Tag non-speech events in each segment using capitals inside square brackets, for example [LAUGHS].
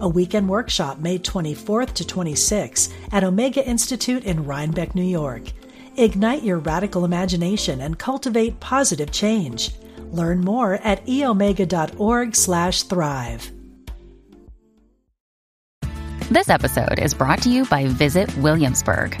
a weekend workshop May 24th to 26th at Omega Institute in Rhinebeck, New York. Ignite your radical imagination and cultivate positive change. Learn more at eomega.org/thrive. This episode is brought to you by Visit Williamsburg.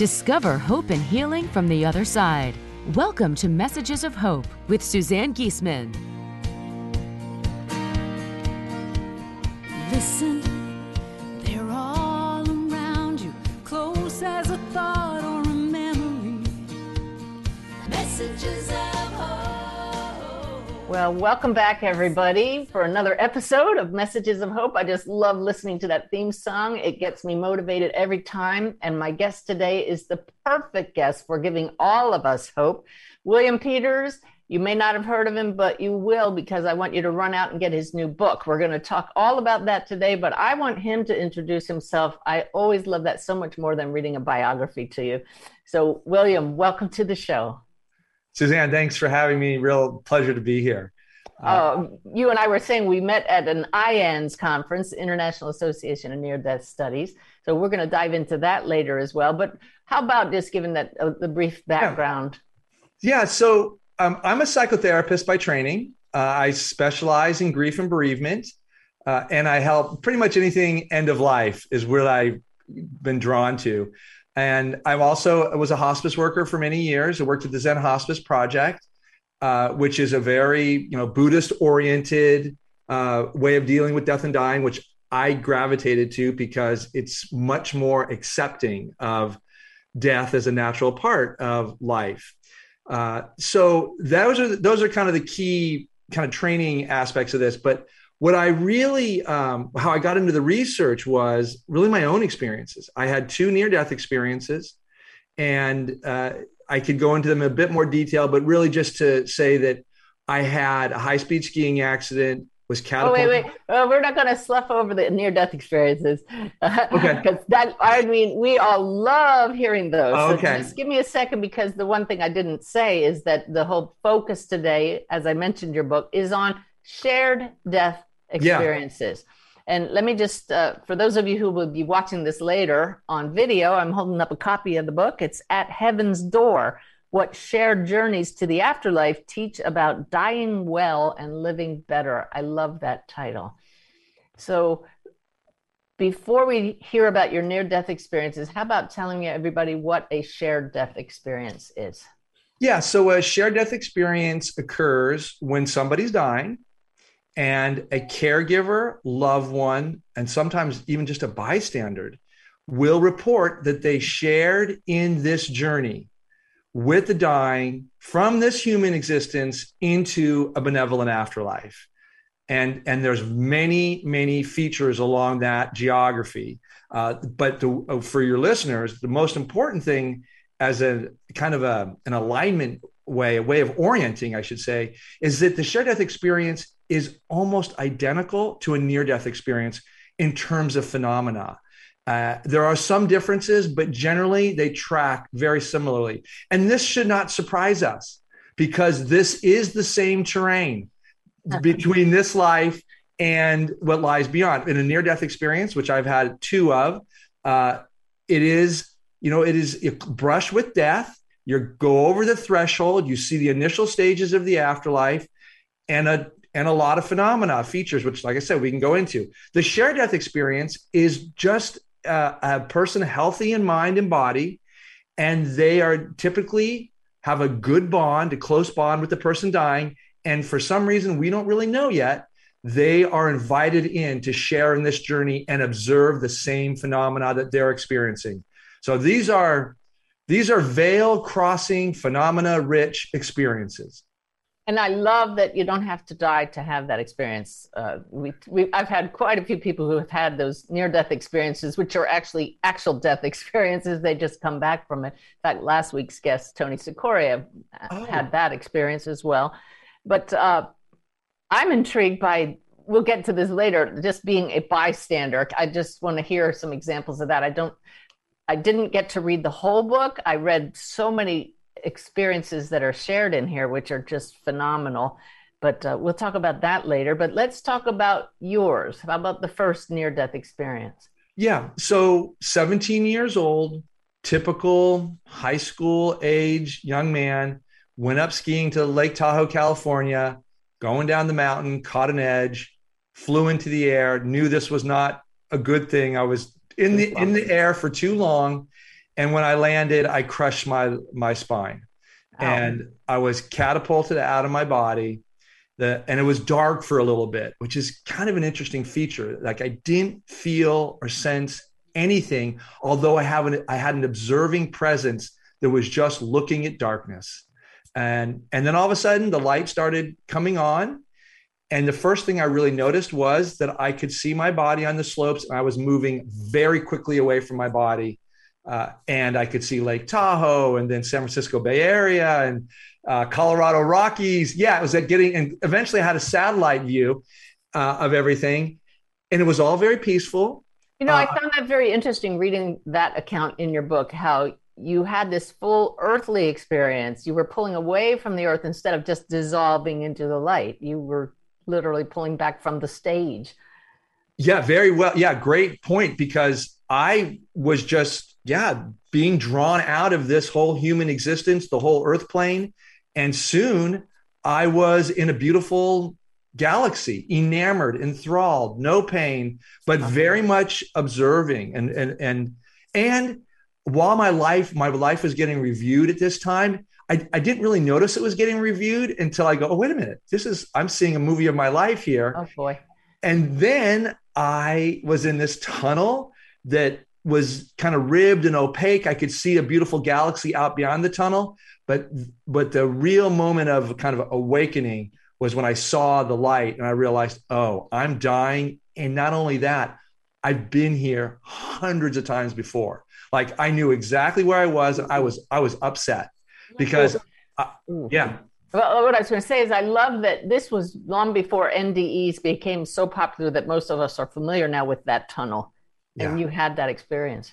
Discover hope and healing from the other side. Welcome to Messages of Hope with Suzanne Giesemann. Listen, they're all around you, close as a thought or a memory. Messages of. Well, welcome back, everybody, for another episode of Messages of Hope. I just love listening to that theme song. It gets me motivated every time. And my guest today is the perfect guest for giving all of us hope. William Peters, you may not have heard of him, but you will because I want you to run out and get his new book. We're going to talk all about that today, but I want him to introduce himself. I always love that so much more than reading a biography to you. So, William, welcome to the show. Suzanne, thanks for having me. Real pleasure to be here. Uh, you and I were saying we met at an IANDS conference, International Association of Near Death Studies. So we're going to dive into that later as well. But how about just giving that uh, the brief background? Yeah, so um, I'm a psychotherapist by training. Uh, I specialize in grief and bereavement, uh, and I help pretty much anything end of life is where I've been drawn to. And I'm also was a hospice worker for many years. I worked at the Zen Hospice Project, uh, which is a very you know Buddhist oriented uh, way of dealing with death and dying, which I gravitated to because it's much more accepting of death as a natural part of life. Uh, so those are those are kind of the key kind of training aspects of this. But what I really um, how I got into the research was really my own experiences. I had two near death experiences, and uh, I could go into them in a bit more detail. But really, just to say that I had a high speed skiing accident. Was Oh, wait, wait. We're not going to slough over the near death experiences. [LAUGHS] Okay. Because that, I mean, we all love hearing those. So Okay. just give me a second because the one thing I didn't say is that the whole focus today, as I mentioned your book, is on shared death experiences. And let me just, uh, for those of you who will be watching this later on video, I'm holding up a copy of the book. It's At Heaven's Door What Shared Journeys to the Afterlife Teach About Dying Well and Living Better. I love that title. So, before we hear about your near death experiences, how about telling everybody what a shared death experience is? Yeah, so a shared death experience occurs when somebody's dying and a caregiver, loved one, and sometimes even just a bystander will report that they shared in this journey with the dying from this human existence into a benevolent afterlife. And, and there's many, many features along that geography. Uh, but the, uh, for your listeners, the most important thing as a kind of a, an alignment way, a way of orienting, I should say, is that the shared death experience is almost identical to a near death experience in terms of phenomena. Uh, there are some differences, but generally they track very similarly. And this should not surprise us because this is the same terrain between this life and what lies beyond. In a near death experience, which I've had two of, uh, it is, you know, it is a brush with death You go over the threshold, you see the initial stages of the afterlife, and a and a lot of phenomena features, which, like I said, we can go into. The shared death experience is just uh, a person healthy in mind and body, and they are typically have a good bond, a close bond with the person dying. And for some reason we don't really know yet, they are invited in to share in this journey and observe the same phenomena that they're experiencing. So these are these are veil crossing phenomena rich experiences and I love that you don't have to die to have that experience. Uh, we, we, I've had quite a few people who have had those near-death experiences, which are actually actual death [LAUGHS] experiences. They just come back from it. In fact, last week's guest, Tony Cicoria, oh. had that experience as well. But uh, I'm intrigued by. We'll get to this later. Just being a bystander, I just want to hear some examples of that. I don't. I didn't get to read the whole book. I read so many experiences that are shared in here, which are just phenomenal. But uh, we'll talk about that later. But let's talk about yours. How about the first near death experience? Yeah. So 17 years old, typical high school age young man, went up skiing to Lake Tahoe, California, going down the mountain, caught an edge, flew into the air, knew this was not a good thing. I was in the in the air for too long and when I landed, I crushed my my spine, and I was catapulted out of my body. The, and it was dark for a little bit, which is kind of an interesting feature. Like I didn't feel or sense anything, although I have an I had an observing presence that was just looking at darkness. And and then all of a sudden the light started coming on. And the first thing I really noticed was that I could see my body on the slopes and I was moving very quickly away from my body uh, and I could see Lake Tahoe and then San Francisco Bay Area and uh, Colorado Rockies. Yeah, it was at getting, and eventually I had a satellite view uh, of everything, and it was all very peaceful. You know, I uh, found that very interesting reading that account in your book. How you had this full earthly experience. You were pulling away from the earth instead of just dissolving into the light. You were literally pulling back from the stage. Yeah, very well. Yeah, great point because I was just yeah, being drawn out of this whole human existence, the whole earth plane. And soon I was in a beautiful galaxy, enamored, enthralled, no pain, but uh-huh. very much observing. And, and, and, and while my life, my life was getting reviewed at this time, I, I didn't really notice it was getting reviewed until I go, oh, wait a minute, this is, I'm seeing a movie of my life here. Oh boy. And then I was in this tunnel that was kind of ribbed and opaque. I could see a beautiful galaxy out beyond the tunnel, but but the real moment of kind of awakening was when I saw the light and I realized, oh, I'm dying. And not only that, I've been here hundreds of times before. Like I knew exactly where I was, and I was I was upset because, uh, yeah. Well, what I was going to say is, I love that this was long before NDEs became so popular that most of us are familiar now with that tunnel and you had that experience.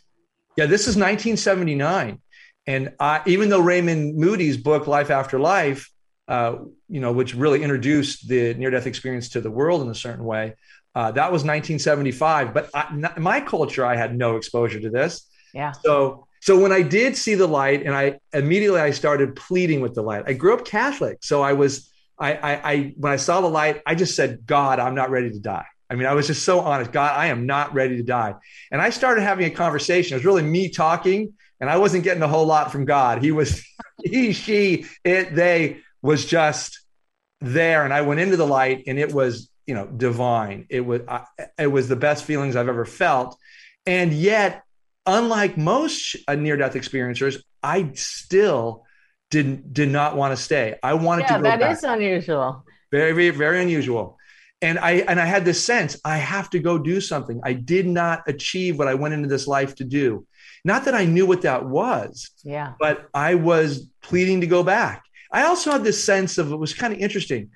Yeah, this is 1979, and I, even though Raymond Moody's book Life After Life, uh, you know, which really introduced the near-death experience to the world in a certain way, uh, that was 1975. But I, in my culture, I had no exposure to this. Yeah. So so when I did see the light, and I immediately I started pleading with the light. I grew up Catholic, so I was I, I, I when I saw the light, I just said, God, I'm not ready to die. I mean, I was just so honest. God, I am not ready to die. And I started having a conversation. It was really me talking, and I wasn't getting a whole lot from God. He was, [LAUGHS] he, she, it, they was just there. And I went into the light, and it was, you know, divine. It was, I, it was the best feelings I've ever felt. And yet, unlike most uh, near death experiencers, I still didn't did not want to stay. I wanted yeah, to go that back. is unusual. Very, very, very unusual and i and i had this sense i have to go do something. I did not achieve what i went into this life to do. Not that i knew what that was yeah. but i was pleading to go back. I also had this sense of it was kind of interesting.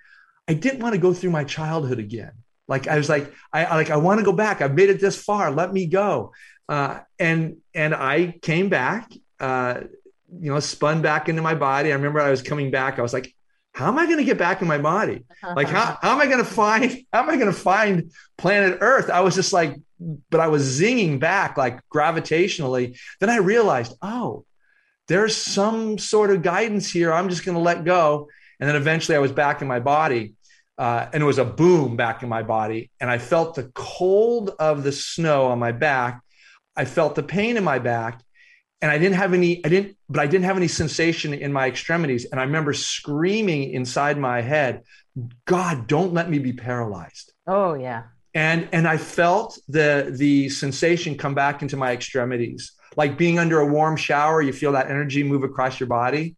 I didn't want to go through my childhood again. Like i was like i like i want to go back. I've made it this far. Let me go. Uh, and and i came back uh, you know spun back into my body. I remember i was coming back. I was like how am I going to get back in my body? Like, how, [LAUGHS] how am I going to find, [LAUGHS] how am I going to find planet Earth? I was just like, but I was zinging back like gravitationally. Then I realized, oh, there's some sort of guidance here. I'm just going to let go. And then eventually I was back in my body. Uh, and it was a boom back in my body. And I felt the cold of the snow on my back. I felt the pain in my back. And I didn't have any, I didn't, but I didn't have any sensation in my extremities. And I remember screaming inside my head, God, don't let me be paralyzed. Oh, yeah. And and I felt the the sensation come back into my extremities like being under a warm shower, you feel that energy move across your body.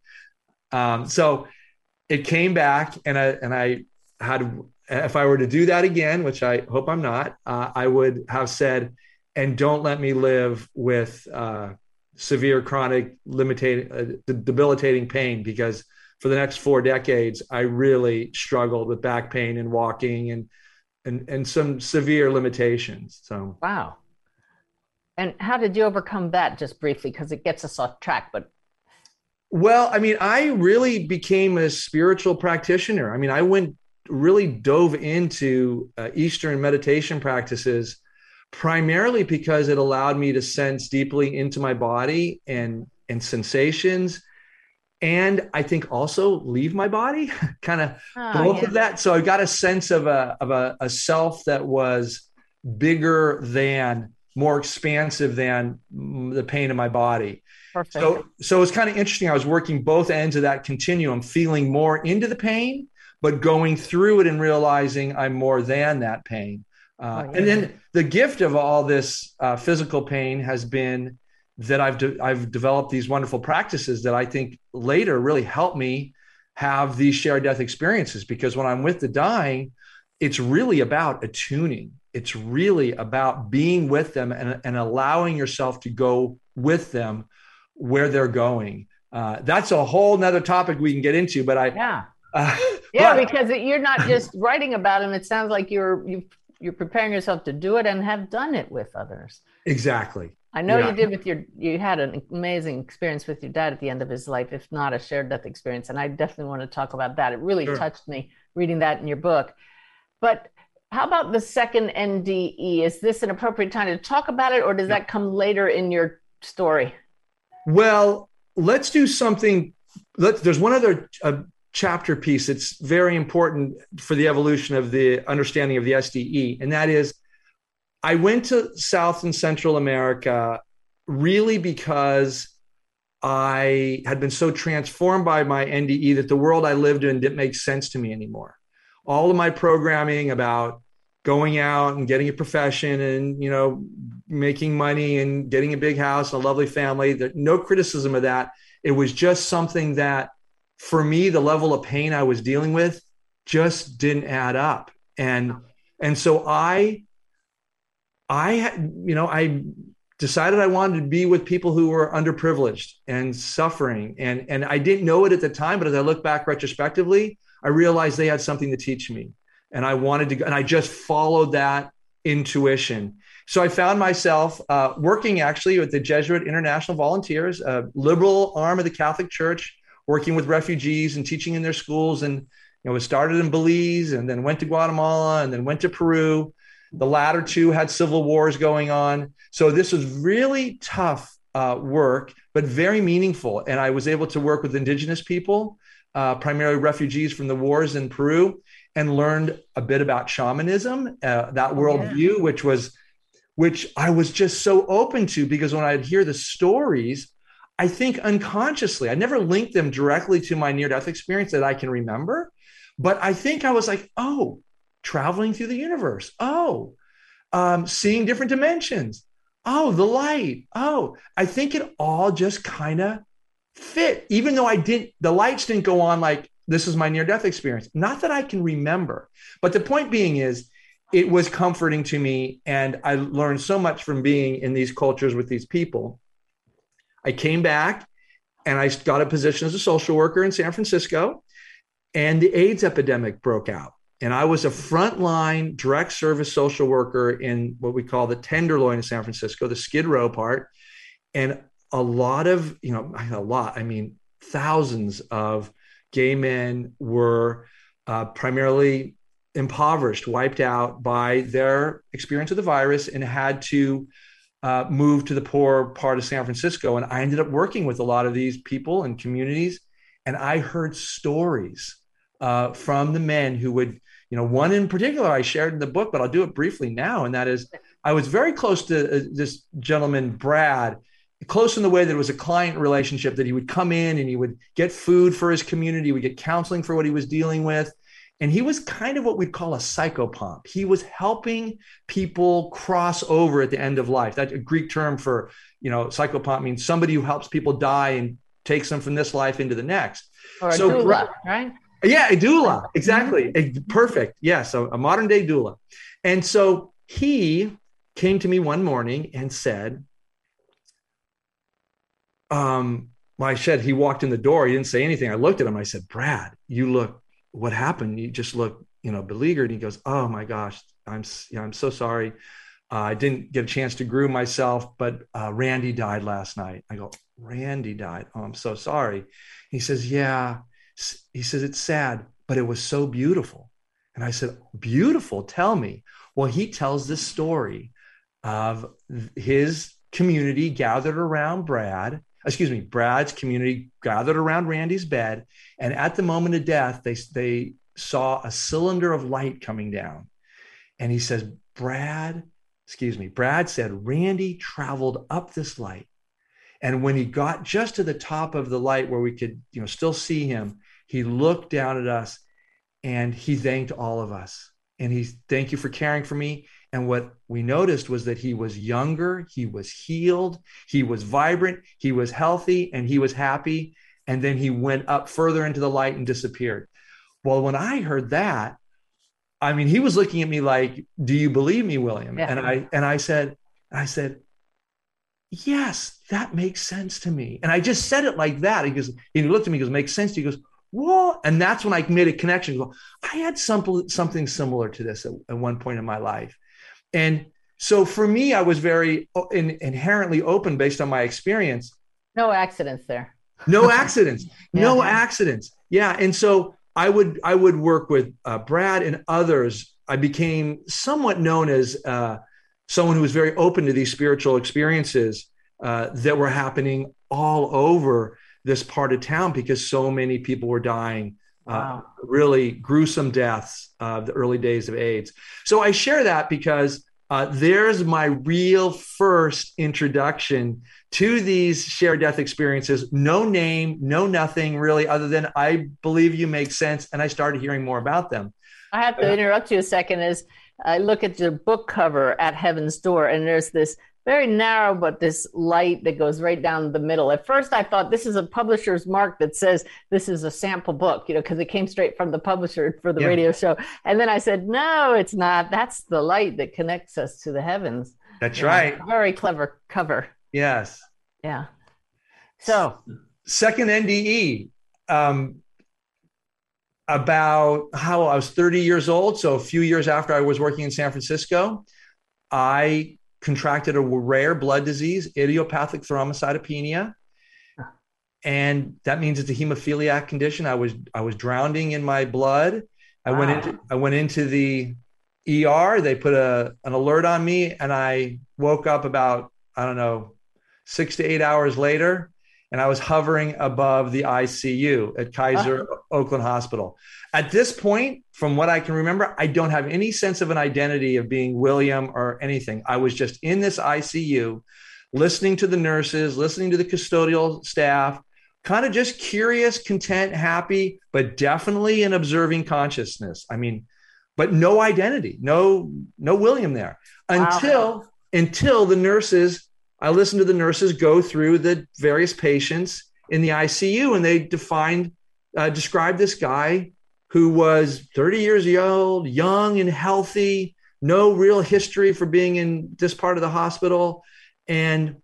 Um, so it came back, and I and I had if I were to do that again, which I hope I'm not, uh, I would have said, and don't let me live with uh, severe chronic limiting, uh, debilitating pain because for the next four decades, I really struggled with back pain and walking and and and some severe limitations. So wow. And how did you overcome that just briefly? Because it gets us off track, but well, I mean, I really became a spiritual practitioner. I mean, I went really dove into uh, Eastern meditation practices primarily because it allowed me to sense deeply into my body and and sensations and I think also leave my body, [LAUGHS] kind of oh, both yeah. of that. So I got a sense of a of a, a self that was bigger than more expansive than the pain in my body. Perfect. So, so it's kind of interesting. I was working both ends of that continuum, feeling more into the pain, but going through it and realizing I'm more than that pain. Uh, oh, yeah. And then the gift of all this uh, physical pain has been that I've de- I've developed these wonderful practices that I think later really help me have these shared death experiences. Because when I'm with the dying, it's really about attuning it's really about being with them and, and allowing yourself to go with them where they're going. Uh, that's a whole nother topic we can get into, but I, yeah. Uh, [LAUGHS] yeah, but, because you're not just writing about them. It sounds like you're, you you're preparing yourself to do it and have done it with others. Exactly. I know yeah. you did with your, you had an amazing experience with your dad at the end of his life, if not a shared death experience. And I definitely want to talk about that. It really sure. touched me reading that in your book. But how about the second NDE? Is this an appropriate time to talk about it, or does that come later in your story? Well, let's do something. Let's, there's one other uh, chapter piece that's very important for the evolution of the understanding of the SDE, and that is I went to South and Central America really because I had been so transformed by my NDE that the world I lived in didn't make sense to me anymore. All of my programming about going out and getting a profession and you know making money and getting a big house a lovely family no criticism of that it was just something that for me the level of pain i was dealing with just didn't add up. And and so i i you know i decided i wanted to be with people who were underprivileged and suffering. And and i didn't know it at the time but as i look back retrospectively i realized they had something to teach me. And I wanted to go, and I just followed that intuition. So I found myself uh, working actually with the Jesuit International Volunteers, a liberal arm of the Catholic Church, working with refugees and teaching in their schools. And you know, it started in Belize, and then went to Guatemala, and then went to Peru. The latter two had civil wars going on, so this was really tough uh, work, but very meaningful. And I was able to work with indigenous people, uh, primarily refugees from the wars in Peru, and learned a bit about shamanism, uh, that worldview, yeah. which was, which I was just so open to because when I'd hear the stories, I think unconsciously, I never linked them directly to my near death experience that I can remember. But I think I was like, oh, traveling through the universe. Oh, um, seeing different dimensions. Oh, the light. Oh, I think it all just kind of fit, even though I didn't, the lights didn't go on like this is my near death experience. Not that I can remember, but the point being is, it was comforting to me. And I learned so much from being in these cultures with these people. I came back and I got a position as a social worker in San Francisco, and the AIDS epidemic broke out. And I was a frontline direct service social worker in what we call the Tenderloin in San Francisco, the Skid Row part. And a lot of, you know, a lot, I mean, thousands of gay men were uh, primarily impoverished, wiped out by their experience of the virus, and had to uh, moved to the poor part of San Francisco, and I ended up working with a lot of these people and communities, and I heard stories uh, from the men who would, you know, one in particular I shared in the book, but I'll do it briefly now, and that is I was very close to uh, this gentleman, Brad, close in the way that it was a client relationship that he would come in and he would get food for his community, would get counseling for what he was dealing with. And he was kind of what we'd call a psychopomp. He was helping people cross over at the end of life. That a Greek term for, you know, psychopomp means somebody who helps people die and takes them from this life into the next. Or a so, doula, right? Yeah, a doula. Exactly. Mm-hmm. A, perfect. Yes, yeah, so a modern day doula. And so he came to me one morning and said, um, I said he walked in the door. He didn't say anything. I looked at him. I said, Brad, you look, what happened? You just look, you know, beleaguered. He goes, Oh my gosh, I'm, you know, I'm so sorry. Uh, I didn't get a chance to groom myself, but uh, Randy died last night. I go, Randy died. Oh, I'm so sorry. He says, Yeah. He says, It's sad, but it was so beautiful. And I said, Beautiful. Tell me. Well, he tells this story of his community gathered around Brad, excuse me, Brad's community gathered around Randy's bed. And at the moment of death, they, they saw a cylinder of light coming down. And he says, Brad, excuse me, Brad said, Randy traveled up this light. And when he got just to the top of the light where we could, you know, still see him, he looked down at us and he thanked all of us. And he thank you for caring for me. And what we noticed was that he was younger, he was healed, he was vibrant, he was healthy, and he was happy. And then he went up further into the light and disappeared. Well, when I heard that, I mean, he was looking at me like, "Do you believe me, William?" Yeah. And I and I said, I said, "Yes, that makes sense to me." And I just said it like that. He goes, he looked at me, he goes, "Makes sense to you?" He goes, "Whoa!" And that's when I made a connection. I had some, something similar to this at, at one point in my life. And so for me, I was very in, inherently open based on my experience. No accidents there. No accidents. [LAUGHS] yeah. No accidents. Yeah. And so I would I would work with uh, Brad and others. I became somewhat known as uh, someone who was very open to these spiritual experiences uh, that were happening all over this part of town because so many people were dying uh, really gruesome deaths of the early days of AIDS. So I share that because uh, there's my real first introduction to these shared death experiences. No name, no nothing really, other than I believe you make sense. And I started hearing more about them. I have to interrupt you a second as I look at your book cover at Heaven's Door, and there's this very narrow, but this light that goes right down the middle. At first, I thought this is a publisher's mark that says this is a sample book, you know, because it came straight from the publisher for the yeah. radio show. And then I said, no, it's not. That's the light that connects us to the heavens. That's right. Very clever cover. Yes. Yeah. So, second NDE. Um, about how I was 30 years old. So, a few years after I was working in San Francisco, I contracted a rare blood disease, idiopathic thrombocytopenia. And that means it's a hemophiliac condition. I was I was drowning in my blood. I wow. went into I went into the ER. They put a an alert on me, and I woke up about I don't know six to eight hours later, and I was hovering above the ICU at Kaiser uh-huh. Oakland Hospital. At this point, from what I can remember, I don't have any sense of an identity of being William or anything. I was just in this ICU, listening to the nurses, listening to the custodial staff, kind of just curious, content, happy, but definitely an observing consciousness. I mean, but no identity, no no William there until wow. until the nurses I listened to the nurses go through the various patients in the ICU, and they defined, uh, described this guy who was 30 years old, young and healthy, no real history for being in this part of the hospital, and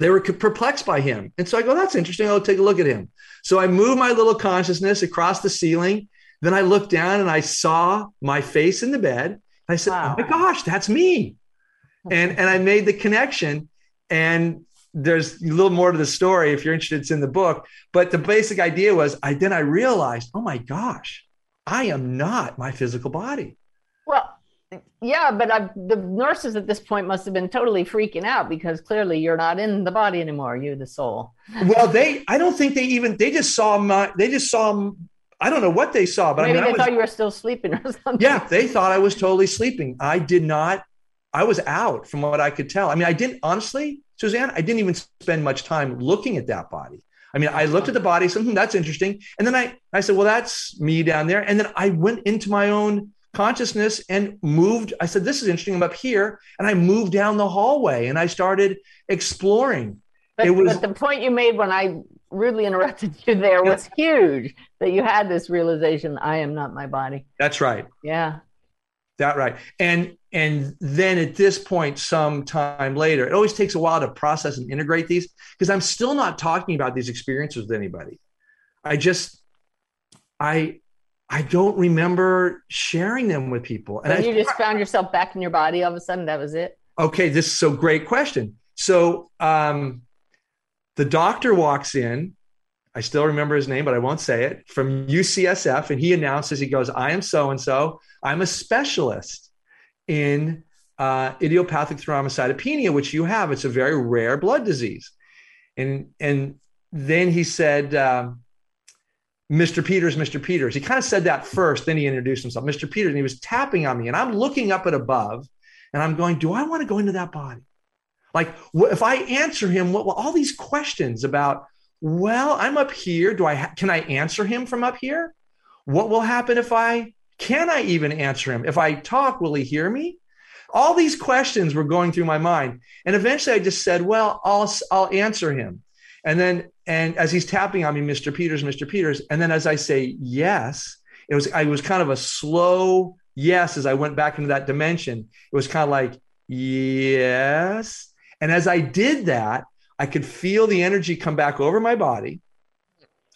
they were perplexed by him. And so I go, "That's interesting. I'll take a look at him." So I move my little consciousness across the ceiling. Then I looked down and I saw my face in the bed. I said, wow. "Oh my gosh, that's me!" And and I made the connection and there's a little more to the story if you're interested it's in the book but the basic idea was i then i realized oh my gosh i am not my physical body well yeah, but I've, the nurses at this point must have been totally freaking out because clearly you're not in the body anymore. You're the soul. Well, they, I don't think they even, they just saw my, they just saw, i don't know what they saw, but Maybe I mean, I they was, thought you were still sleeping or [LAUGHS] something. yeah, they thought I was totally sleeping. I did not, I was out from what I could tell. I mean, I didn't, honestly, Suzanne, I didn't even spend much time looking at that body. I mean, I looked at the body, something hmm, that's interesting. And then I, I said, well, that's me down there. And then I went into my own consciousness and moved. I said, this is interesting. I'm up here. And I moved down the hallway and I started exploring. But, it was- but the point you made when I rudely interrupted you there was huge that you had this realization I am not my body. That's right. Yeah. That right. And and then at this point, some time later, it always takes a while to process and integrate these because I'm still not talking about these experiences with anybody. I just I I don't remember sharing them with people. And And I, you just found yourself back in your body all of a sudden. That was it. okay, this is so great question. So um the doctor walks in. I still remember his name, but I won't say it from UCSF. And he announces, he goes, I am so and so. I'm a specialist in uh, idiopathic thrombocytopenia, which you have. It's a very rare blood disease. And, and then he said, um, Mr. Peters, Mr. Peters. He kind of said that first, then he introduced himself, Mr. Peters, and he was tapping on me. And I'm looking up at above and I'm going, Do I want to go into that body? Like, if I answer him, what, all these questions about, well, I'm up here. Do I, ha- can I answer him from up here? What will happen if I, can I even answer him? If I talk, will he hear me? All these questions were going through my mind. And eventually I just said, well, I'll, I'll answer him. And then, and as he's tapping on me, Mr. Peters, Mr. Peters. And then as I say, yes, it was, I was kind of a slow yes as I went back into that dimension. It was kind of like, yes. And as I did that, I could feel the energy come back over my body,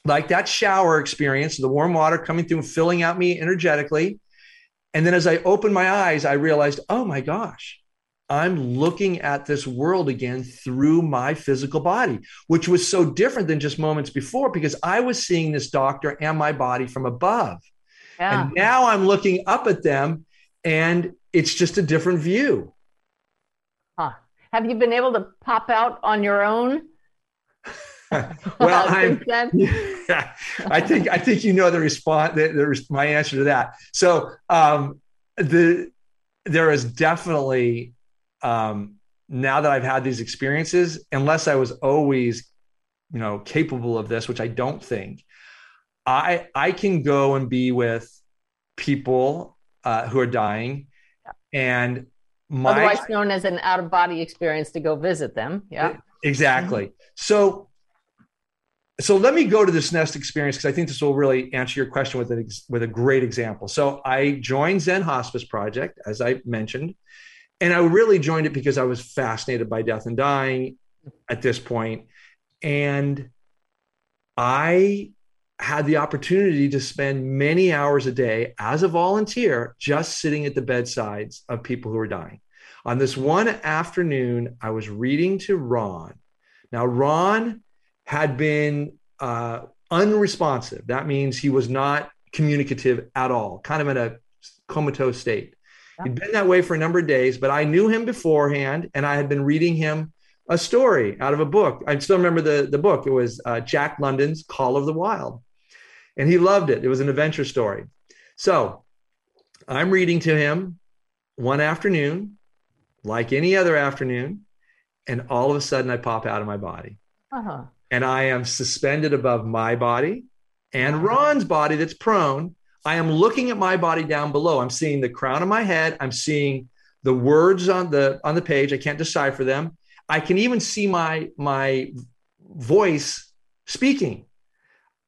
like that shower experience, the warm water coming through and filling out me energetically. And then as I opened my eyes, I realized, oh my gosh, I'm looking at this world again through my physical body, which was so different than just moments before because I was seeing this doctor and my body from above. Yeah. And now I'm looking up at them and it's just a different view. Huh. Have you been able to pop out on your own? [LAUGHS] well, I'm, [LAUGHS] yeah, I think I think you know the response. The, the, my answer to that. So um, the there is definitely um, now that I've had these experiences, unless I was always, you know, capable of this, which I don't think, I I can go and be with people uh, who are dying, and my Otherwise known as an out of body experience to go visit them. Yeah. Exactly. So, so let me go to this next experience because I think this will really answer your question with an with a great example. So I joined Zen Hospice Project, as I mentioned, and I really joined it because I was fascinated by death and dying at this point, and I had the opportunity to spend many hours a day as a volunteer just sitting at the bedsides of people who were dying. On this one afternoon, I was reading to Ron. Now, Ron had been uh, unresponsive. That means he was not communicative at all, kind of in a comatose state. He'd been that way for a number of days, but I knew him beforehand and I had been reading him a story out of a book. I still remember the, the book. It was uh, Jack London's Call of the Wild. And he loved it. It was an adventure story. So I'm reading to him one afternoon, like any other afternoon, and all of a sudden I pop out of my body Uh-huh. And I am suspended above my body and Ron's body that's prone. I am looking at my body down below. I'm seeing the crown of my head. I'm seeing the words on the on the page. I can't decipher them. I can even see my my voice speaking.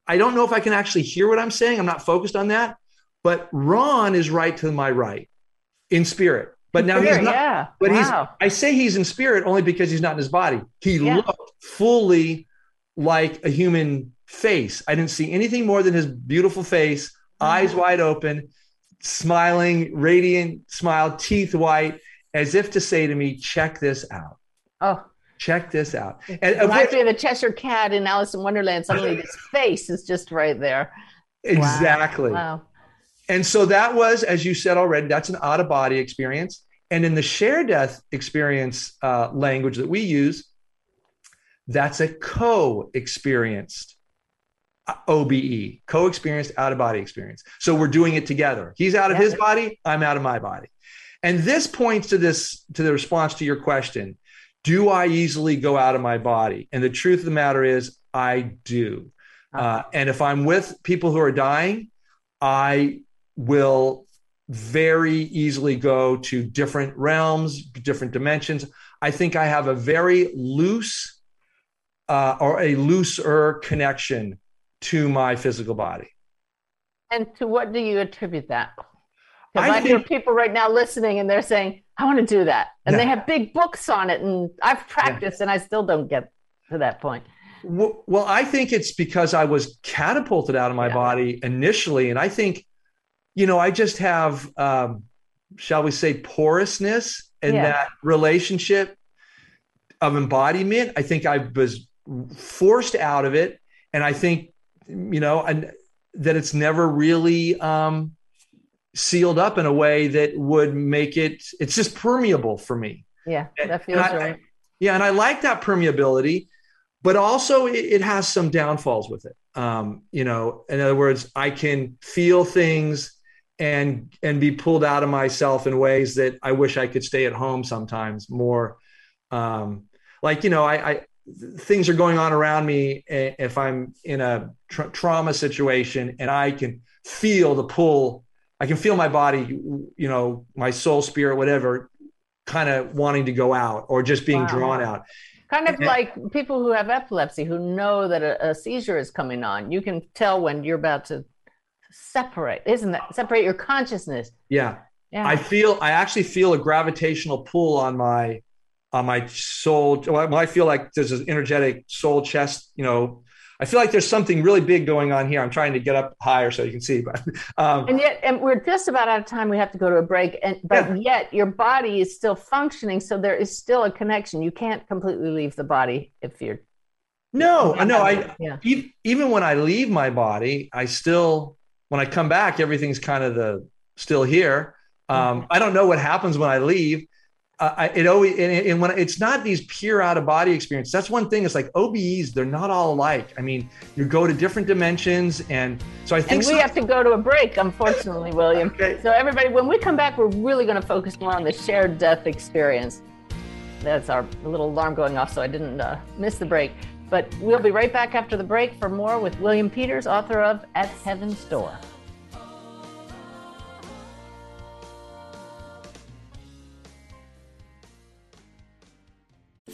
I don't know if I can actually hear what I'm saying. I'm not focused on that. But Ron is right to my right in spirit. But now he's not. yeah. But wow. he's. I say he's in spirit only because he's not in his body. He Yeah. looked fully like a human face. I didn't see anything more than his beautiful face, eyes wide open, smiling, radiant smile, teeth white, as if to say to me, "Check this out. oh, Check this out." And reminds me of the Cheshire Cat in Alice in Wonderland. Suddenly, this [LAUGHS] face is just right there. Wow. exactly. Wow. and so that was, as you said already, that's an out of body experience. And in the share death experience uh, language that we use, that's a co experienced OBE, co experienced out of body experience. So we're doing it together. He's out of yeah. his body, I'm out of my body. And this points to this, to the response to your question Do I easily go out of my body? And the truth of the matter is, I do. Uh-huh. Uh, and if I'm with people who are dying, I will very easily go to different realms, different dimensions. I think I have a very loose uh, or a looser connection to my physical body. And to what do you attribute that? Because I, I hear people right now listening and they're saying, I want to do that. And yeah. they have big books on it. And I've practiced yeah. and I still don't get to that point. Well, I think it's because I was catapulted out of my yeah. body initially. And I think you know, I just have, um, shall we say, porousness in that relationship of embodiment. I think I was forced out of it. And I think, you know, and that it's never really um, sealed up in a way that would make it, it's just permeable for me. Yeah, that feels I, right. yeah, and I like that permeability, but also it, it has some downfalls with it. Um, you know, in other words, I can feel things and and be pulled out of myself in ways that I wish I could stay at home sometimes more. Um, like you know, I, I things are going on around me eh, if I'm in a tra- trauma situation and I can feel the pull. I can feel my body, you know, my soul, spirit, whatever, kind of wanting to go out or just being wow. drawn out. Kind of and, like people who have epilepsy who know that a, a seizure is coming on. You can tell when you're about to separate, isn't that separate your consciousness? Yeah. Yeah. I feel I actually feel a gravitational pull on my on my soul. Well, I feel like there's an energetic soul chest, you know. I feel like there's something really big going on here. I'm trying to get up higher so you can see, [LAUGHS] but um, and yet, and we're just about out of time. We have to go to a break, and but yeah. yet your body is still functioning, so there is still a connection. You can't completely leave the body if you're. No, no, I yeah. even when I leave my body, I still when I come back, everything's kind of the still here. Um, I don't know what happens when I leave. Uh, I, it always and, and, when it's not these pure out of body experiences. That's one thing. It's like OBEs; they're not all alike. I mean, you go to different dimensions, and so I think. And we some, have to go to a break, unfortunately, William. okay. So everybody, when we come back, we're really going to focus more on the shared death experience. That's our little alarm going off, so I didn't uh, miss the break. But we'll be right back after the break for more with William Peters, author of At Heaven's Door.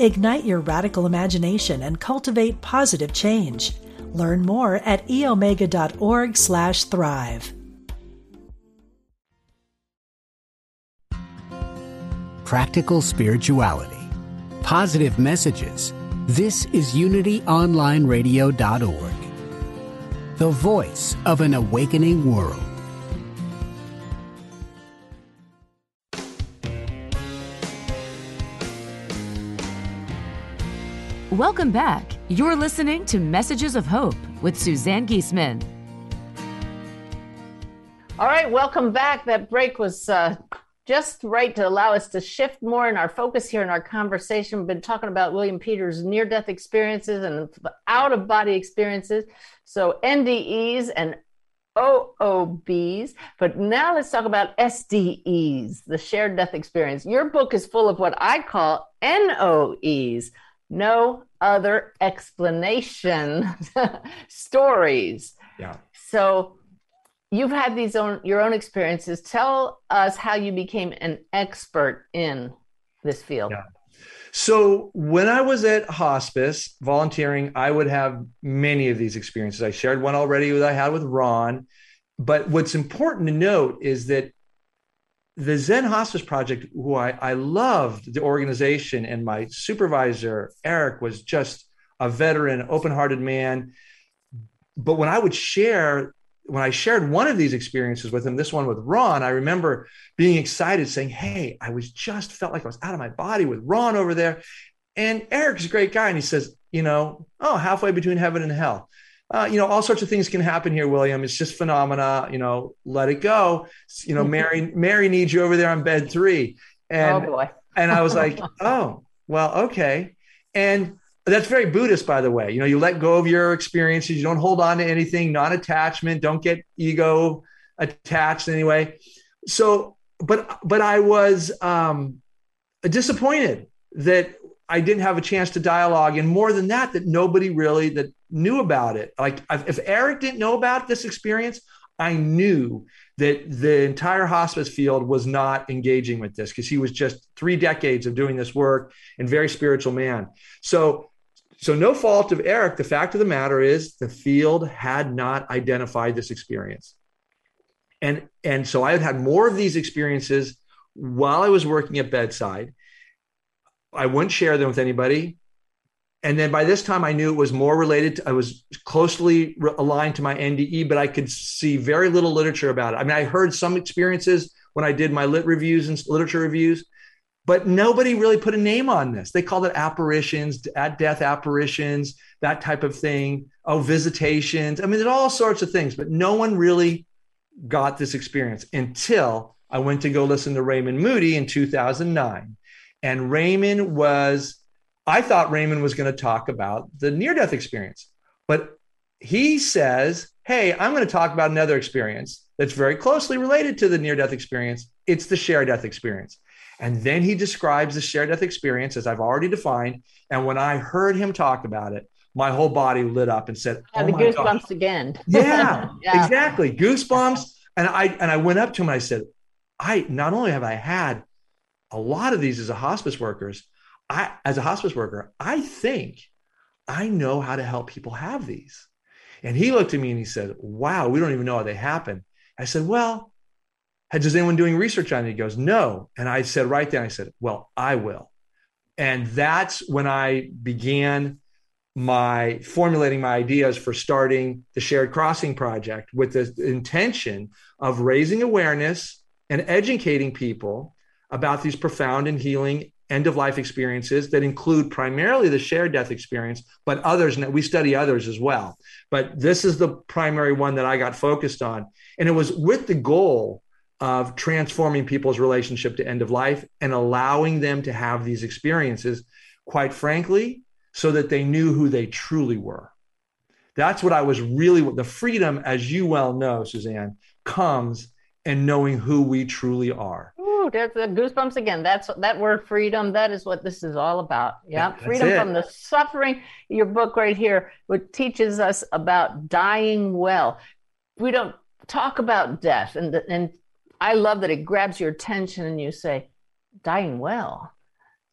Ignite your radical imagination and cultivate positive change. Learn more at eomega.org/thrive. Practical spirituality. Positive messages this is UnityOnlineRadio.org, the voice of an awakening world. Welcome back. You're listening to Messages of Hope with Suzanne Giesemann. All right, welcome back. That break was uh, just right to allow us to shift more in our focus here in our conversation. We've been talking about William Peters' near death experiences and out of body experiences. So, NDEs and OOBs. But now let's talk about SDEs, the shared death experience. Your book is full of what I call NOEs, no other explanation [LAUGHS] stories. Yeah. So, you've had these own your own experiences. Tell us how you became an expert in this field. Yeah. So when I was at hospice volunteering, I would have many of these experiences. I shared one already that I had with Ron. But what's important to note is that the Zen Hospice Project, who I, I loved the organization, and my supervisor, Eric, was just a veteran, open hearted man. But when I would share, when I shared one of these experiences with him, this one with Ron, I remember being excited saying, Hey, I was just felt like I was out of my body with Ron over there. And Eric's a great guy. And he says, You know, oh, halfway between heaven and hell uh, you know, all sorts of things can happen here, William. It's just phenomena. You know, let it go. You know, Mary, Mary needs you over there on bed three. And, oh boy. and I was like, [LAUGHS] oh, well, okay. And that's very Buddhist, by the way. You know, you let go of your experiences. You don't hold on to anything, non-attachment. Don't get ego attached anyway. So, but but I was um, disappointed that I didn't have a chance to dialogue, and more than that, that nobody really that knew about it. Like if Eric didn't know about this experience, I knew that the entire hospice field was not engaging with this because he was just three decades of doing this work and very spiritual man. So, so no fault of Eric. The fact of the matter is the field had not identified this experience. And, and so I had had more of these experiences while I was working at bedside. I wouldn't share them with anybody. And then by this time i knew it was more related to, i was closely re- aligned to my nde but i could see very little literature about it. I mean i heard some experiences when i did my lit reviews and literature reviews but nobody really put a name on this. They called it apparitions at death apparitions that type of thing. Oh visitations. I mean there's all sorts of things but no one really got this experience until i went to go listen to raymond moody in 2009 and raymond was I thought Raymond was going to talk about the near death experience, but he says, Hey, I'm going to talk about another experience that's very closely related to the near death experience. It's the share death experience. And then he describes the share death experience as I've already defined. And when I heard him talk about it, my whole body lit up and said, yeah, oh the goosebumps God. again. [LAUGHS] yeah, [LAUGHS] yeah, exactly. Goosebumps. And I and I went up to him and I said, I not only have I had a lot of these as a hospice workers, I, as a hospice worker, I think I know how to help people have these. And he looked at me and he said, Wow, we don't even know how they happen. I said, Well, has anyone doing research on it? He goes, No. And I said right then, I said, Well, I will. And that's when I began my formulating my ideas for starting the Shared Crossing Project with the intention of raising awareness and educating people about these profound and healing end of life experiences that include primarily the shared death experience, but others, and we study others as well. But this is the primary one that I got focused on. And it was with the goal of transforming people's relationship to end of life and allowing them to have these experiences, quite frankly, so that they knew who they truly were. That's what I was really, the freedom, as you well know, Suzanne, comes in knowing who we truly are there's the goosebumps again. That's that word freedom. That is what this is all about. Yeah. freedom it. from the suffering. Your book right here, which teaches us about dying well. We don't talk about death. And, and I love that it grabs your attention and you say, dying well.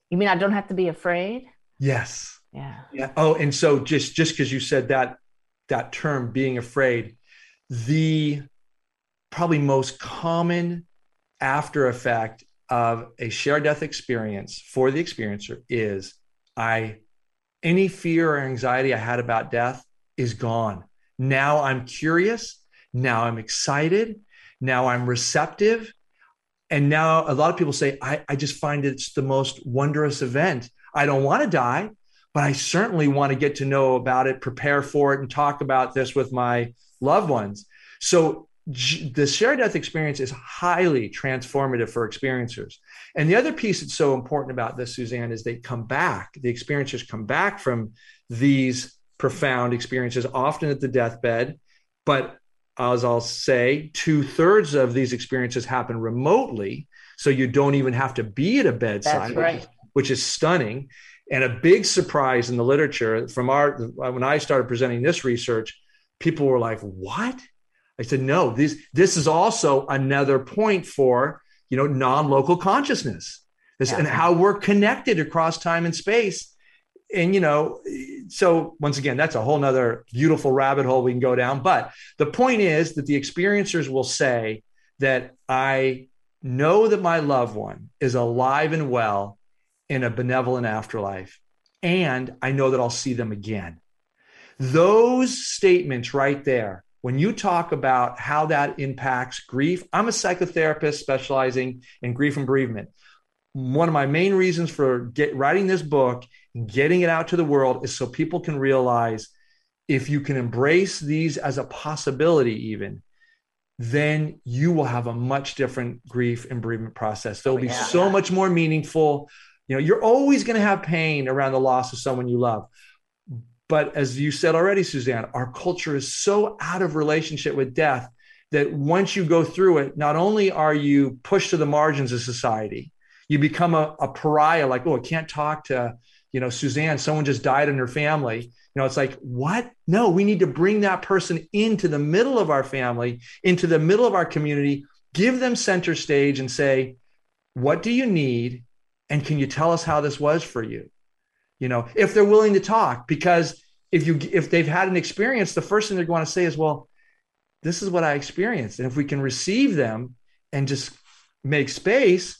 You mean I don't have to be afraid? Yes. Yeah. Yeah. Oh, and so just just because you said that that term being afraid, the probably most common after effect of a shared death experience for the experiencer is I any fear or anxiety I had about death is gone. Now I'm curious. Now I'm excited. Now I'm receptive. And now a lot of people say, I, I just find it's the most wondrous event. I don't want to die, but I certainly want to get to know about it, prepare for it, and talk about this with my loved ones. So the shared death experience is highly transformative for experiencers. And the other piece that's so important about this, Suzanne, is they come back, the experiencers come back from these profound experiences, often at the deathbed. But as I'll say, two thirds of these experiences happen remotely. So you don't even have to be at a bedside, right. which, is, which is stunning. And a big surprise in the literature from our, when I started presenting this research, people were like, what? I said, no, this, this is also another point for, you know, non-local consciousness this, yeah. and how we're connected across time and space. And, you know, so once again, that's a whole nother beautiful rabbit hole we can go down. But the point is that the experiencers will say that I know that my loved one is alive and well in a benevolent afterlife, and I know that I'll see them again. Those statements right there, when you talk about how that impacts grief, I'm a psychotherapist specializing in grief and bereavement. One of my main reasons for get, writing this book getting it out to the world is so people can realize if you can embrace these as a possibility, even, then you will have a much different grief and bereavement process. They'll oh, be yeah. so much more meaningful. You know, you're always going to have pain around the loss of someone you love. But as you said already, Suzanne, our culture is so out of relationship with death that once you go through it, not only are you pushed to the margins of society, you become a, a pariah, like, oh, I can't talk to, you know, Suzanne, someone just died in her family. You know, it's like, what? No, we need to bring that person into the middle of our family, into the middle of our community, give them center stage and say, what do you need? And can you tell us how this was for you? You know if they're willing to talk because if you if they've had an experience the first thing they're going to say is well this is what i experienced. And if we can receive them and just make space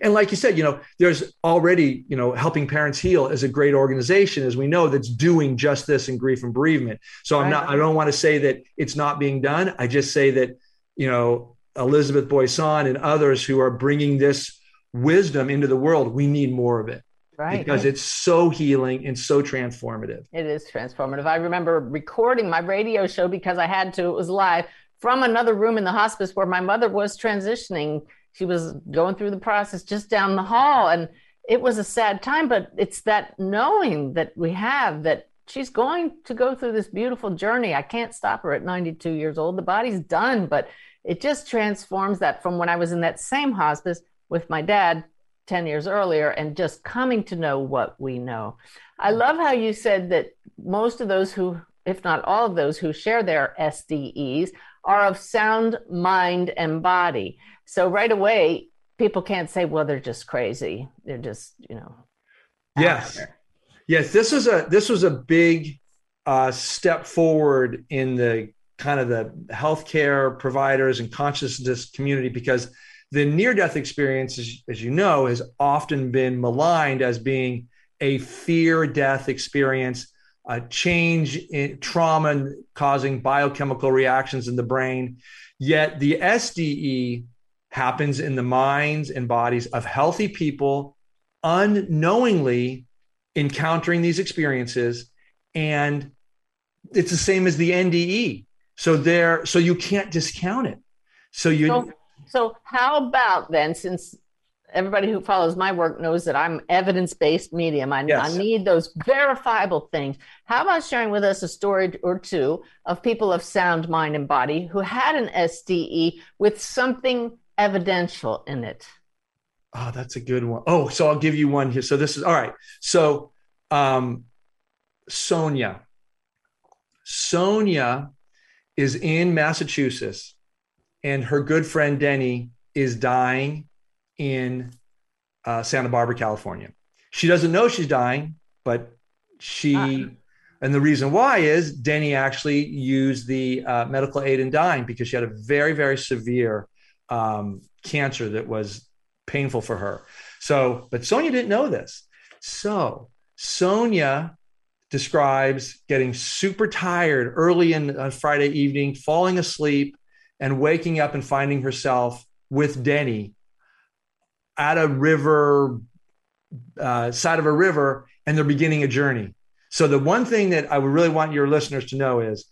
and like you said you know there's already you know helping parents heal is a great organization as we know that's doing just this in grief and bereavement. So i'm not i don't want to say that it's not being done. I just say that you know elizabeth boisson and others who are bringing this wisdom into the world we need more of it Right. Because it's so healing and so transformative. It is transformative. I remember recording my radio show because I had to, it was live from another room in the hospice where my mother was transitioning. She was going through the process just down the hall. And it was a sad time, but it's that knowing that we have that she's going to go through this beautiful journey. I can't stop her at 92 years old. The body's done, but it just transforms that from when I was in that same hospice with my dad 10 years earlier and just coming to know what we know. I love how you said that most of those who, if not all of those who share their SDEs, are of sound mind and body. So right away, people can't say, well, they're just crazy. They're just, you know. Yes. Yes. This was a this was a big uh, step forward in the kind of the healthcare providers and consciousness community because the near death experience, as, as, you know, has often been maligned as being a fear death experience, a change in trauma causing biochemical reactions in the brain. Yet the SDE happens in the minds and bodies of healthy people unknowingly encountering these experiences. And it's the same as the NDE. So there, so you can't discount it. So you. So- so, how about then, since everybody who follows my work knows that I'm evidence based medium, I, yes. I, need those verifiable things. How about sharing with us a story or two of people of sound mind and body who had an SDE with something evidential in it? Oh, that's a good one. Oh, so I'll give you one here. So, this is all right. So, um, Sonia. Sonia is in Massachusetts and her good friend Denny is dying in uh, Santa Barbara, California. She doesn't know she's dying, but she, uh and the reason why is Denny actually used the uh, medical aid in dying because she had a very, very severe um, cancer that was painful for her. So, but Sonia didn't know this. So, Sonia describes getting super tired early in on Friday evening, falling asleep, and waking up and finding herself with Denny at a river, uh, side of a river, and they're beginning a journey. So, the one thing that I would really want your listeners to know is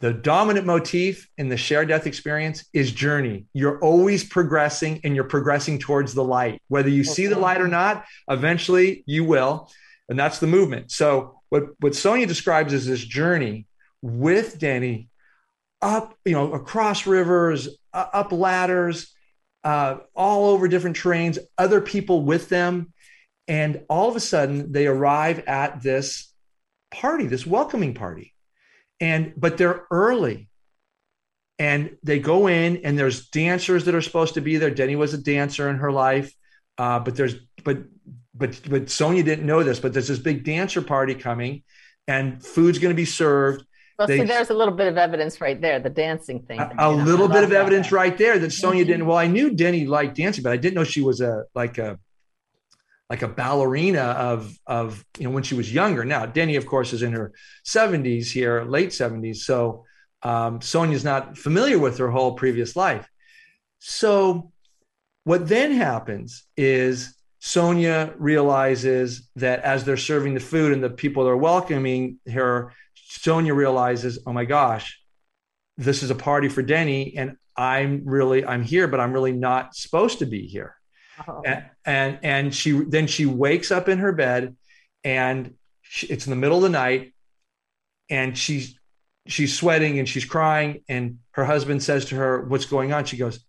the dominant motif in the shared death experience is journey. You're always progressing and you're progressing towards the light. Whether you okay. see the light or not, eventually you will. And that's the movement. So, what, what Sonia describes is this journey with Denny up, you know, across rivers, uh, up ladders, uh, all over different trains, other people with them. And all of a sudden, they arrive at this party, this welcoming party. And, but they're early. And they go in, and there's dancers that are supposed to be there. Denny was a dancer in her life. Uh, but there's, but, but, but Sonia didn't know this, but there's this big dancer party coming, and food's going to be served Well, they, see, there's a little bit of evidence right there, the dancing thing. a, a little bit of evidence right there that Sonia didn't. Well, I knew Denny liked dancing, but I didn't know she was a like a like a ballerina of of you know when she was younger. Now Denny, of course, is in her 70s here, late 70s. So um, Sonia's not familiar with her whole previous life. So what then happens is Sonia realizes that as they're serving the food and the people are welcoming her, Sonia realizes, oh my gosh, this is a party for Denny, and I'm really I'm here, but I'm really not supposed to be here. Oh. And, and and she then she wakes up in her bed, and she, it's in the middle of the night, and she's she's sweating and she's crying, and her husband says to her, "What's going on?" She goes,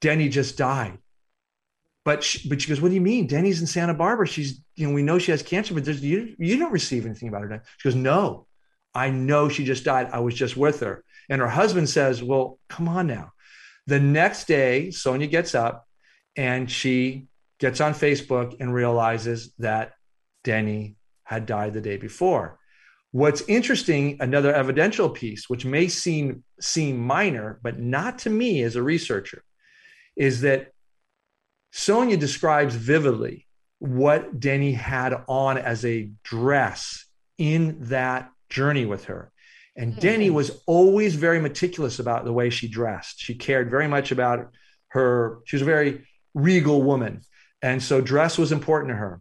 "Denny just died." But she, but she goes, "What do you mean? Denny's in Santa Barbara. She's you know we know she has cancer, but there's, you you don't receive anything about her death." She goes, "No, I know she just died. I was just with her." And her husband says, Well, come on now. The next day, Sonia gets up and she gets on Facebook and realizes that Denny had died the day before. What's interesting, another evidential piece, which may seem seem minor, but not to me as a researcher, is that Sonia describes vividly what Denny had on as a dress in that journey with her. And hmm. Denny was always very meticulous about the way she dressed. She cared very much about her, she was a very regal woman. And so dress was important to her.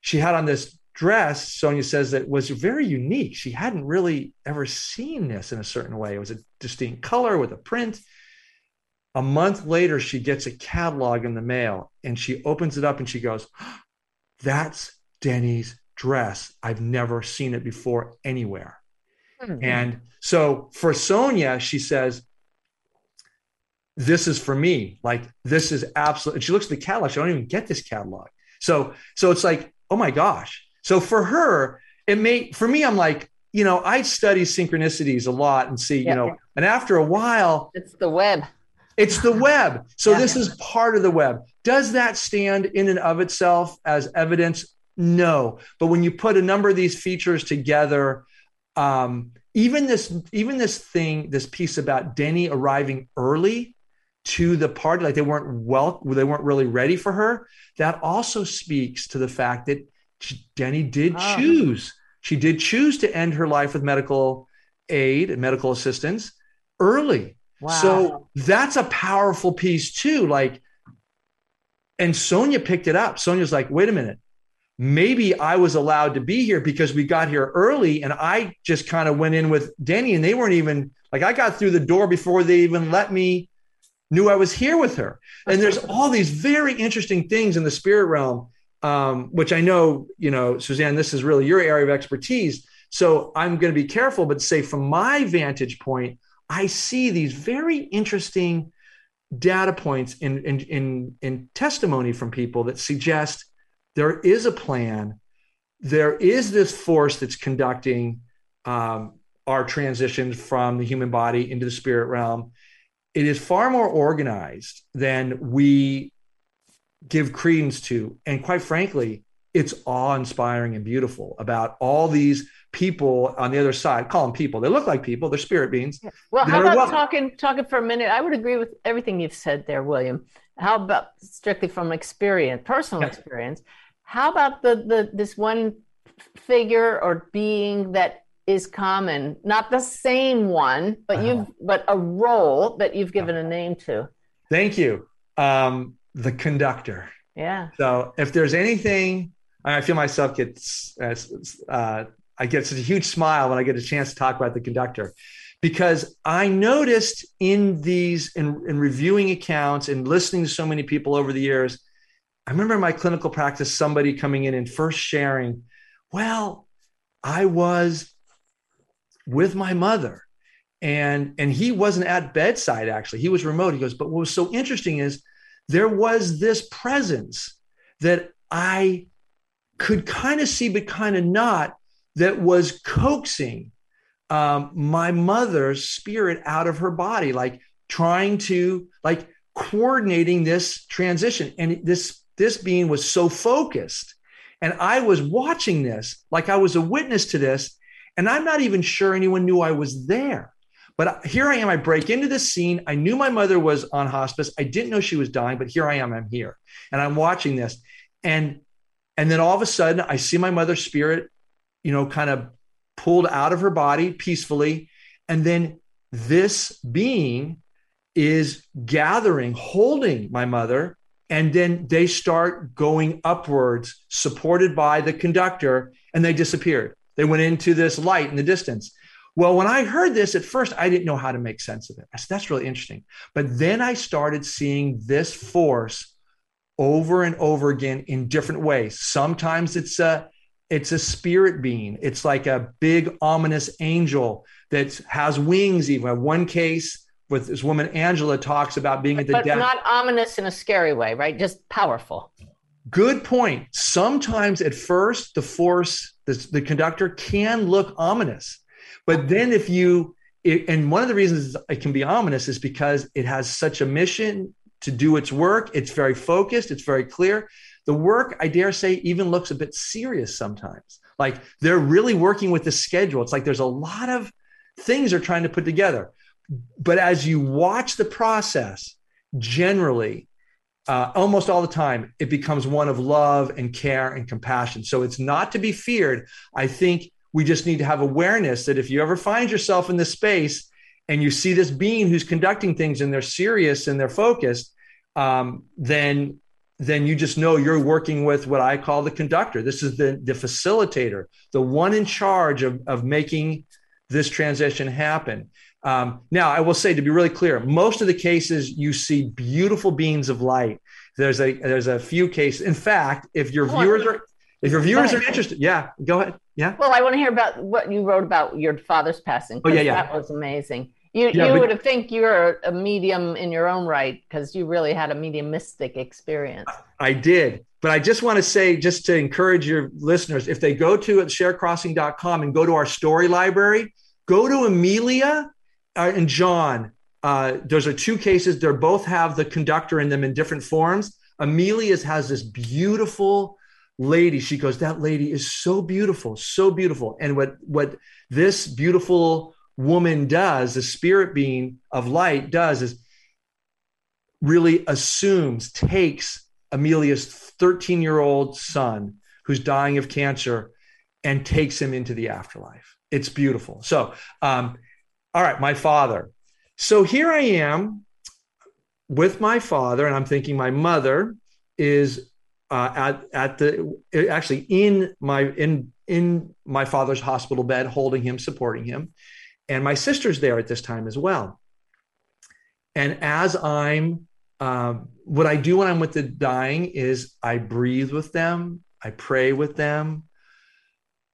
She had on this dress, Sonia says, that was very unique. She hadn't really ever seen this in a certain way. It was a distinct color with a print. A month later, she gets a catalog in the mail and she opens it up and she goes, [GASPS] That's Denny's dress. I've never seen it before anywhere. Mm-hmm. And so for Sonia, she says, This is for me. Like, this is absolutely, and she looks at the catalog. She don't even get this catalog. So, so it's like, oh my gosh. So for her, it may, for me, I'm like, you know, I study synchronicities a lot and see, Yeah. you know, and after a while, It's the web. it's the web. So Yeah. this is part of the web. Does that stand in and of itself as evidence? No. But when you put a number of these features together, um, even this, even this thing, this piece about Denny arriving early to the party, like they weren't well, they weren't really ready for her. That also speaks to the fact that she- Denny did Oh. choose. She did choose to end her life with medical aid and medical assistance early. Wow. So that's a powerful piece too. Like, and Sonia picked it up. Sonia's like, wait a minute. Maybe I was allowed to be here because we got here early and I just kind of went in with Denny and they weren't even like, I got through the door before they even let me knew I was here with her. And there's all these very interesting things in the spirit realm, um, which I know, you know, Suzanne, this is really your area of expertise. So I'm going to be careful, but say from my vantage point, I see these very interesting data points in, in, in, in testimony from people that suggest there is a plan. There is this force that's conducting um, our transition from the human body into the spirit realm. It is far more organized than we give credence to. And quite frankly, it's awe inspiring and beautiful about all these people on the other side. Call them people. They look like people, they're spirit beings. Well, how about talking talking for a minute? I would agree with everything you've said there, William. How about strictly from experience, personal Yeah. experience? How about the the this one figure or being that is common, not the same one, but Uh-huh. you've but a role that you've given a name to. Thank you. Um, the conductor. Yeah. So if there's anything, I feel myself gets, uh, I get such a huge smile when I get a chance to talk about the conductor, because I noticed in these, in, in reviewing accounts and listening to so many people over the years, I remember in my clinical practice, somebody coming in and first sharing, well, I was with my mother and and he wasn't at bedside actually. He was remote. He goes but what was so interesting is there was this presence that i could kind of see but kind of not that was coaxing um, my mother's spirit out of her body like trying to like coordinating this transition. And this this being was so focused and i was watching this like i was a witness to this And I'm not even sure anyone knew I was there. But here I am. I break into this scene. I knew my mother was on hospice. I didn't know she was dying, but here I am. I'm here, and I'm watching this, and and then all of a sudden, I see my mother's spirit, you know, kind of pulled out of her body peacefully, and then this being is gathering, holding my mother, and then they start going upwards, supported by the conductor, and they disappeared. They went into this light in the distance. Well, when I heard this at first, I didn't know how to make sense of it. I said, that's really interesting. But then I started seeing this force over and over again in different ways. Sometimes it's a it's a spirit being. It's like a big ominous angel that has wings. Even one case with this woman Angela talks about being at the but death. not ominous in a scary way, right? Just powerful. Good point. Sometimes at first, the force, the, the conductor can look ominous. But then if you, it, and one of the reasons it can be ominous is because it has such a mission to do its work. It's very focused, it's very clear. The work, I dare say, even looks a bit serious sometimes. Like they're really working with the schedule. It's like there's a lot of things they're trying to put together. But as you watch the process, generally, uh, almost all the time, it becomes one of love and care and compassion. So it's not to be feared. I think we just need to have awareness that if you ever find yourself in this space and you see this being who's conducting things and they're serious and they're focused, um, then then you just know you're working with what I call the conductor. This is the, the facilitator, the one in charge of, of making this transition happen. Um, now, I will say to be really clear, most of the cases you see beautiful beings of light. There's a there's a few cases. In fact, if your viewers are if your viewers are interested, yeah, go ahead. Yeah. Well, I want to hear about what you wrote about your father's passing. Oh yeah, yeah. That was amazing. You Yeah, you but- would have think you're a medium in your own right because you really had a mediumistic experience. I did. But I just want to say, just to encourage your listeners, if they go to sharecrossing.com and go to our story library, go to Amelia uh, and John. Uh, those are two cases. They both have the conductor in them in different forms. Amelia's has this beautiful lady. She goes, That lady is so beautiful, so beautiful. And what, what this beautiful woman does, the spirit being of light does, is really assumes, takes Amelia's 13 year old son who's dying of cancer and takes him into the afterlife. It's beautiful. So, um, all right, my father. So here I am with my father, and I'm thinking my mother is uh, at at the actually in my in in my father's hospital bed, holding him, supporting him, and my sister's there at this time as well. And as I'm um, what I do when I'm with the dying is I breathe with them, I pray with them,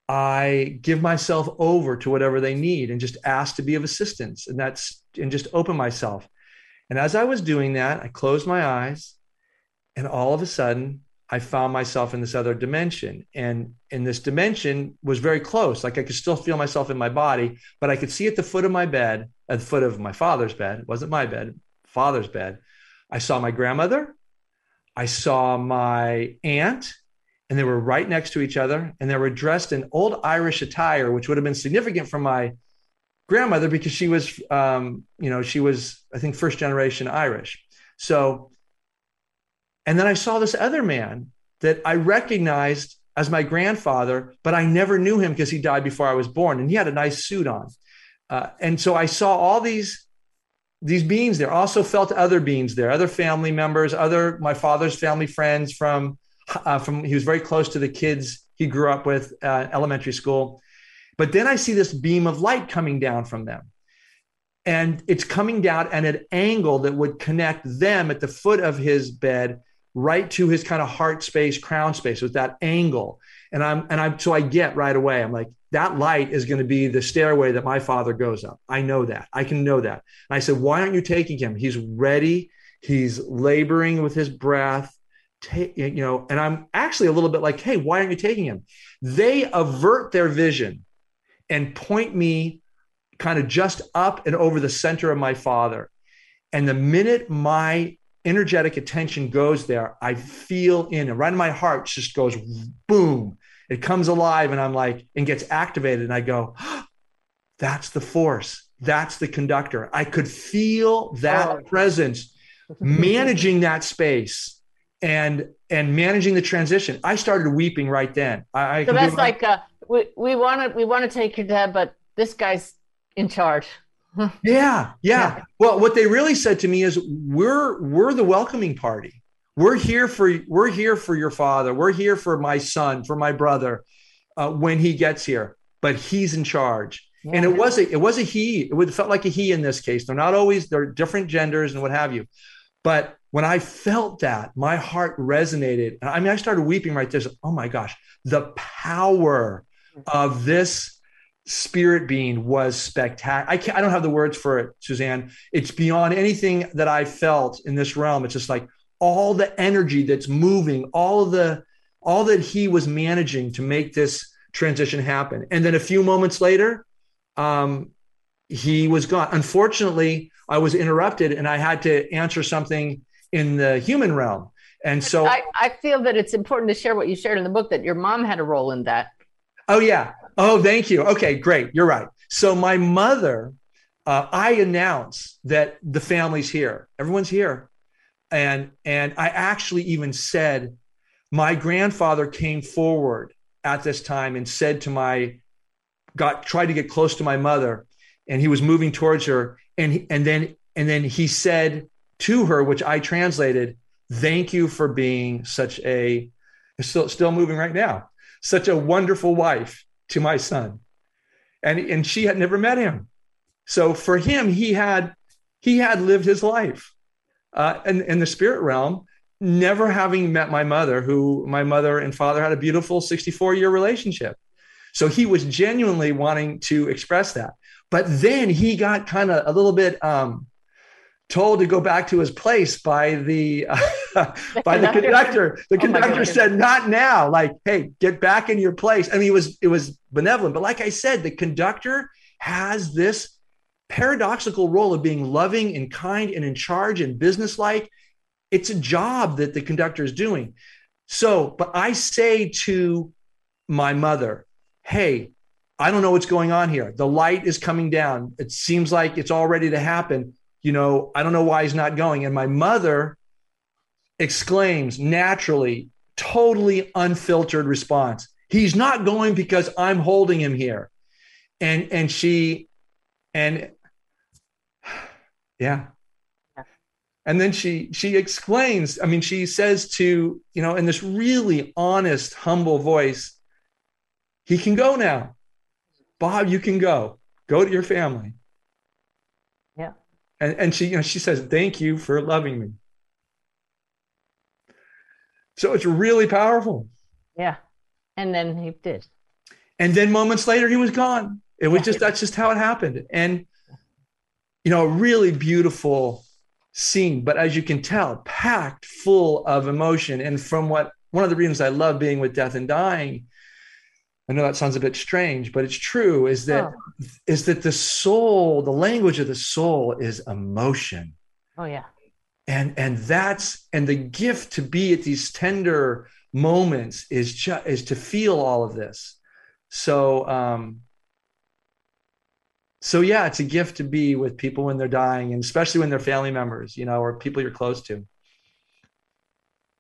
I give myself over to whatever they need and just ask to be of assistance. And that's, and just open myself. And as I was doing that, I closed my eyes and all of a sudden I found myself in this other dimension. And in this dimension was very close. Like I could still feel myself in my body, but I could see at the foot of my bed, at the foot of my father's bed, it wasn't my bed, father's bed. I saw my grandmother. I saw my aunt and they were right next to each other and they were dressed in old irish attire which would have been significant for my grandmother because she was um, you know she was i think first generation irish. So and then i saw this other man that i recognized as my grandfather but i never knew him because he died before i was born and he had a nice suit on. Uh, and so i saw all these these beings there. Also felt other beings there other family members other my father's family friends from uh, from he was very close to the kids he grew up with uh, elementary school. But then i see this beam of light coming down from them. And it's coming down at an angle that would connect them at the foot of his bed right to his kind of heart space crown space with that angle. And i'm and i'm so i get right away i'm like that light is going to be the stairway that my father goes up. I know that. I can know that. And i said why aren't you taking him? He's ready. He's laboring with his breath take you know and i'm actually a little bit like hey why aren't you taking him they avert their vision and point me kind of just up and over the center of my father and the minute my energetic attention goes there i feel in and right in my heart just goes boom it comes alive and I'm like, and gets activated. And I go, oh, [GASPS] that's the force. That's the conductor. I could feel that oh. presence [LAUGHS] managing that space and and managing the transition. I started weeping right then. I, so that's like uh, we we want to we want to take your dad, but this guy's in charge. [LAUGHS] yeah, yeah, yeah. Well, what they really said to me is, "We're we're the welcoming party. We're here for we're here for your father. We're here for my son, for my brother, uh, when he gets here. But he's in charge." Yeah. And it was a it was a he. It would felt like a he in this case. They're not always they're different genders and what have you. But when I felt that, my heart resonated. I mean, I started weeping right there. Oh my gosh, the power of this spirit being was spectacular. I can't, I don't have the words for it, Suzanne. It's beyond anything that I felt in this realm. It's just like all the energy that's moving, all of the, all that he was managing to make this transition happen. And then a few moments later, um, he was gone. Unfortunately, I was interrupted and I had to answer something in the human realm. And so I, I feel that it's important to share what you shared in the book that your mom had a role in that. Oh, yeah. Oh, thank you. Okay, great. You're right. So my mother, uh, I announce that the family's here. Everyone's here. And and I actually even said my grandfather came forward at this time and said to my got tried to get close to my mother and he was moving towards her and he, and then and then he said to her which I translated thank you for being such a still still moving right now such a wonderful wife to my son. And, and she had never met him. So for him, he had he had lived his life uh, in, in the spirit realm, never having met my mother, who my mother and father had a beautiful 64 year relationship. So he was genuinely wanting to express that. But then he got kind of a little bit um, told to go back to his place by the, uh, [LAUGHS] the by conductor. the conductor. The oh conductor said, "Not now." Like, hey, get back in your place. I mean, it was it was benevolent, but like I said, the conductor has this paradoxical role of being loving and kind and in charge and businesslike. It's a job that the conductor is doing. So, but I say to my mother, "Hey." I don't know what's going on here. The light is coming down. It seems like it's all ready to happen you know, I don't know why he's not going. And my mother exclaims naturally, totally unfiltered response. He's not going because I'm holding him here. And and she and [SIGHS] yeah. And then she she explains, I mean, she says to, you know, in this really honest, humble voice, he can go now. Bob, you can go. Go to your family. And, and she, you know, she says, thank you for loving me. So it's really powerful. Yeah. And then he did. And then moments later, he was gone. It was just, that's just how it happened. And, you know, a really beautiful scene, but as you can tell, packed full of emotion. And from what, one of the reasons I love being with death and dying I know that sounds a bit strange, but it's true. Is that oh. is that the soul, the language of the soul is emotion. Oh yeah. And and that's and the gift to be at these tender moments is just is to feel all of this. So um so yeah, it's a gift to be with people when they're dying, and especially when they're family members, you know, or people you're close to.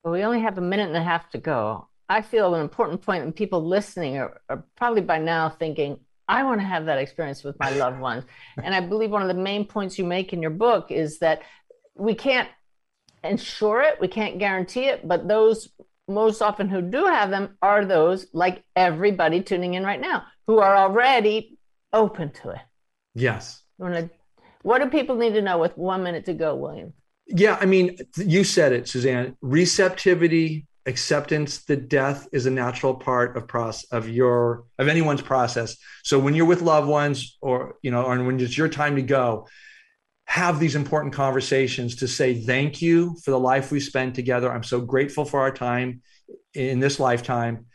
Well, we only have a minute and a half to go. I feel an important point, and people listening are, are probably by now thinking, I want to have that experience with my loved ones. [LAUGHS] and I believe one of the main points you make in your book is that we can't ensure it, we can't guarantee it, but those most often who do have them are those like everybody tuning in right now who are already open to it. Yes. To, What do people need to know with one minute to go, William? Yeah, I mean, you said it, Suzanne. Receptivity, acceptance that death is a natural part of process of your of anyone's process. So when you're with loved ones or you know or when it's your time to go have these important conversations to say thank you for the life we spent together. I'm so grateful for our time in this lifetime.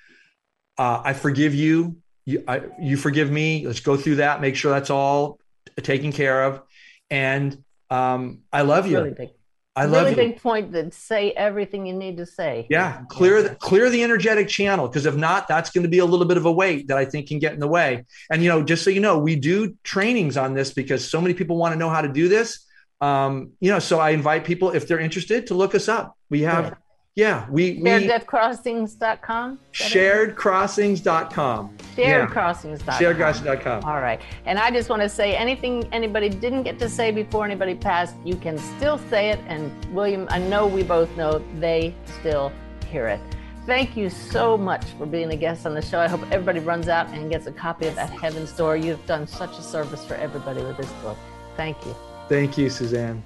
Uh, i forgive you. You, I, you forgive me. Let's go through that make sure that's all taken care of. And um, i love you. Really I love really big point that say everything you need to say. Yeah, clear the, clear the energetic channel because if not, that's going to be a little bit of a weight that I think can get in the way. And you know, just so you know, we do trainings on this because so many people want to know how to do this. Um, you know, so I invite people if they're interested to look us up. We have, yeah, we we SharedDeathCrossings.com. sharedcrossings.com. SharedCrossings.com. Sharedcrossings.com. All right. And I just want to say anything anybody didn't get to say before anybody passed, you can still say it. And William, I know we both know they still hear it. Thank you so much for being a guest on the show. I hope everybody runs out and gets a copy of At Heaven's Door. You've done such a service for everybody with this book. Thank you. Thank you, Suzanne.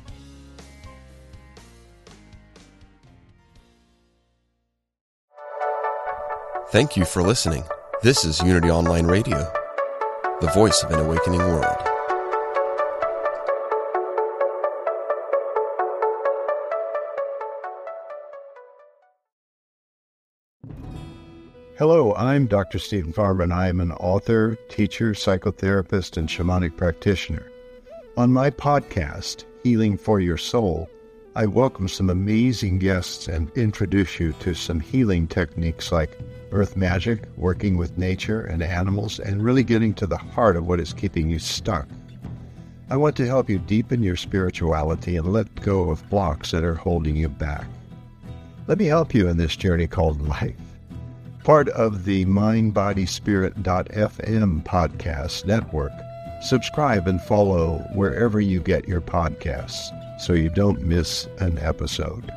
Thank you for listening. This is Unity Online Radio, the voice of an awakening world. Hello, I'm Dr. Steven Farmer, and I am an author, teacher, psychotherapist, and shamanic practitioner. On my podcast, Healing for Your Soul, I welcome some amazing guests and introduce you to some healing techniques like earth magic, working with nature and animals, and really getting to the heart of what is keeping you stuck. I want to help you deepen your spirituality and let go of blocks that are holding you back. Let me help you in this journey called life. Part of the mindbodyspirit.fm podcast network. Subscribe and follow wherever you get your podcasts so you don't miss an episode.